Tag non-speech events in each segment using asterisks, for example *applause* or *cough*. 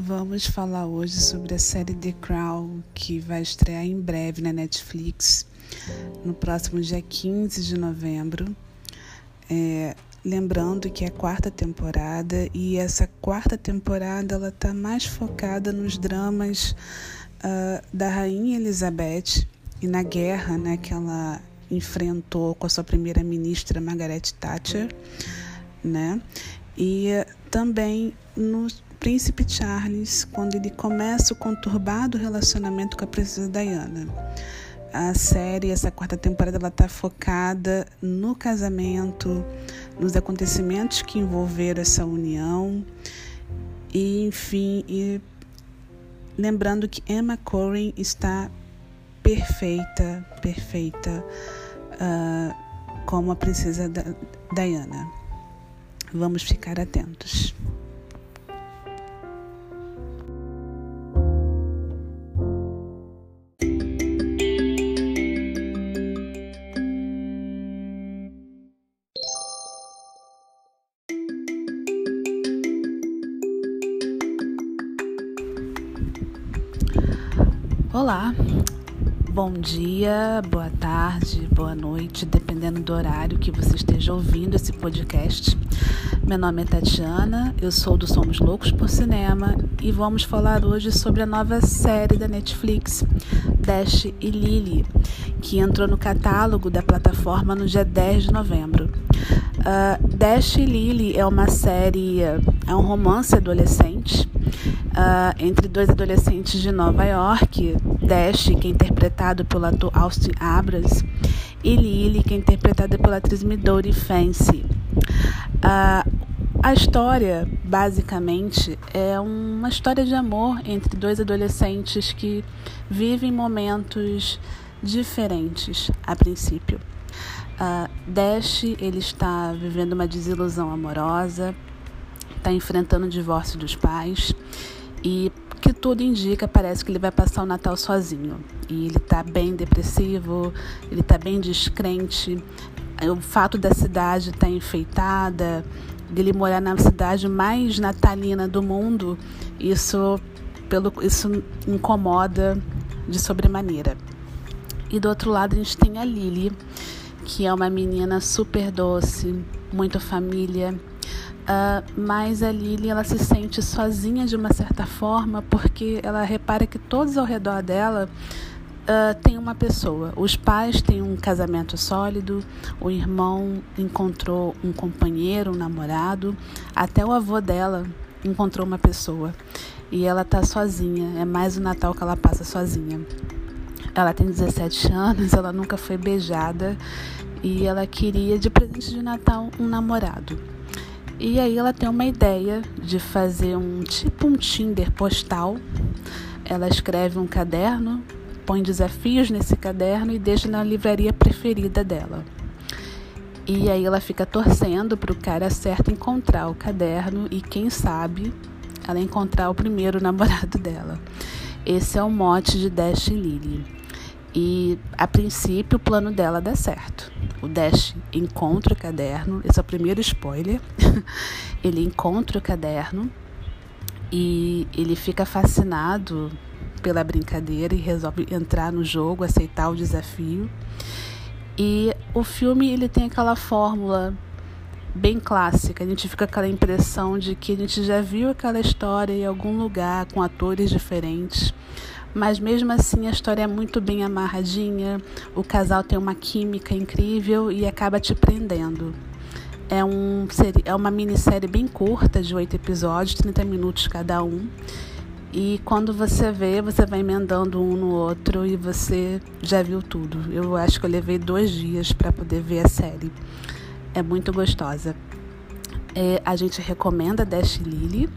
Vamos falar hoje sobre a série The Crown, que vai estrear em breve na Netflix, no próximo dia 15 de novembro. É, lembrando que é a quarta temporada e essa quarta temporada ela está mais focada nos dramas uh, da Rainha Elizabeth e na guerra né, que ela enfrentou com a sua primeira ministra Margaret Thatcher, né? E também no Príncipe Charles quando ele começa o conturbado relacionamento com a princesa Diana. A série, essa quarta temporada, ela está focada no casamento, nos acontecimentos que envolveram essa união e, enfim, e lembrando que Emma Corrin está perfeita, perfeita uh, como a princesa Diana. Vamos ficar atentos. Olá, bom dia, boa tarde, boa noite, dependendo do horário que você esteja ouvindo esse podcast. Meu nome é Tatiana, eu sou do Somos Loucos por Cinema e vamos falar hoje sobre a nova série da Netflix, Dash e Lily, que entrou no catálogo da plataforma no dia 10 de novembro. Uh, Dash e Lily é uma série, é um romance adolescente uh, entre dois adolescentes de Nova York, Dash, que é interpretado pelo ator Austin Abras, e Lily, que é interpretada pela atriz Midori Fancy. Uh, a história, basicamente, é uma história de amor entre dois adolescentes que vivem momentos diferentes a princípio. Uh, Dash ele está vivendo uma desilusão amorosa, está enfrentando o divórcio dos pais e que tudo indica, parece que ele vai passar o Natal sozinho. E ele está bem depressivo, ele está bem descrente. O fato da cidade estar tá enfeitada, dele morar na cidade mais natalina do mundo, isso, pelo, isso incomoda de sobremaneira. E do outro lado a gente tem a Lily, que é uma menina super doce, muito família, Uh, mas a Lily ela se sente sozinha de uma certa forma porque ela repara que todos ao redor dela uh, tem uma pessoa. Os pais têm um casamento sólido, o irmão encontrou um companheiro, um namorado, até o avô dela encontrou uma pessoa e ela está sozinha. É mais o Natal que ela passa sozinha. Ela tem 17 anos, ela nunca foi beijada e ela queria de presente de Natal um namorado. E aí ela tem uma ideia de fazer um tipo um Tinder postal. Ela escreve um caderno, põe desafios nesse caderno e deixa na livraria preferida dela. E aí ela fica torcendo para o cara certo encontrar o caderno e quem sabe ela encontrar o primeiro *laughs* namorado dela. Esse é o mote de Dash Lily. E a princípio o plano dela dá certo. O Dash encontra o caderno, esse é o primeiro spoiler. *laughs* ele encontra o caderno e ele fica fascinado pela brincadeira e resolve entrar no jogo, aceitar o desafio. E o filme ele tem aquela fórmula bem clássica. A gente fica com aquela impressão de que a gente já viu aquela história em algum lugar com atores diferentes mas mesmo assim a história é muito bem amarradinha, o casal tem uma química incrível e acaba te prendendo. É, um, é uma minissérie bem curta, de oito episódios, 30 minutos cada um. E quando você vê, você vai emendando um no outro e você já viu tudo. Eu acho que eu levei dois dias para poder ver a série. É muito gostosa. É, a gente recomenda Dash Lily.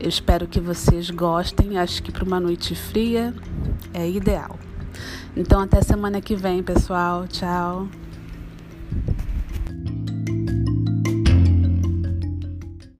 Eu espero que vocês gostem. Acho que para uma noite fria é ideal. Então, até semana que vem, pessoal. Tchau.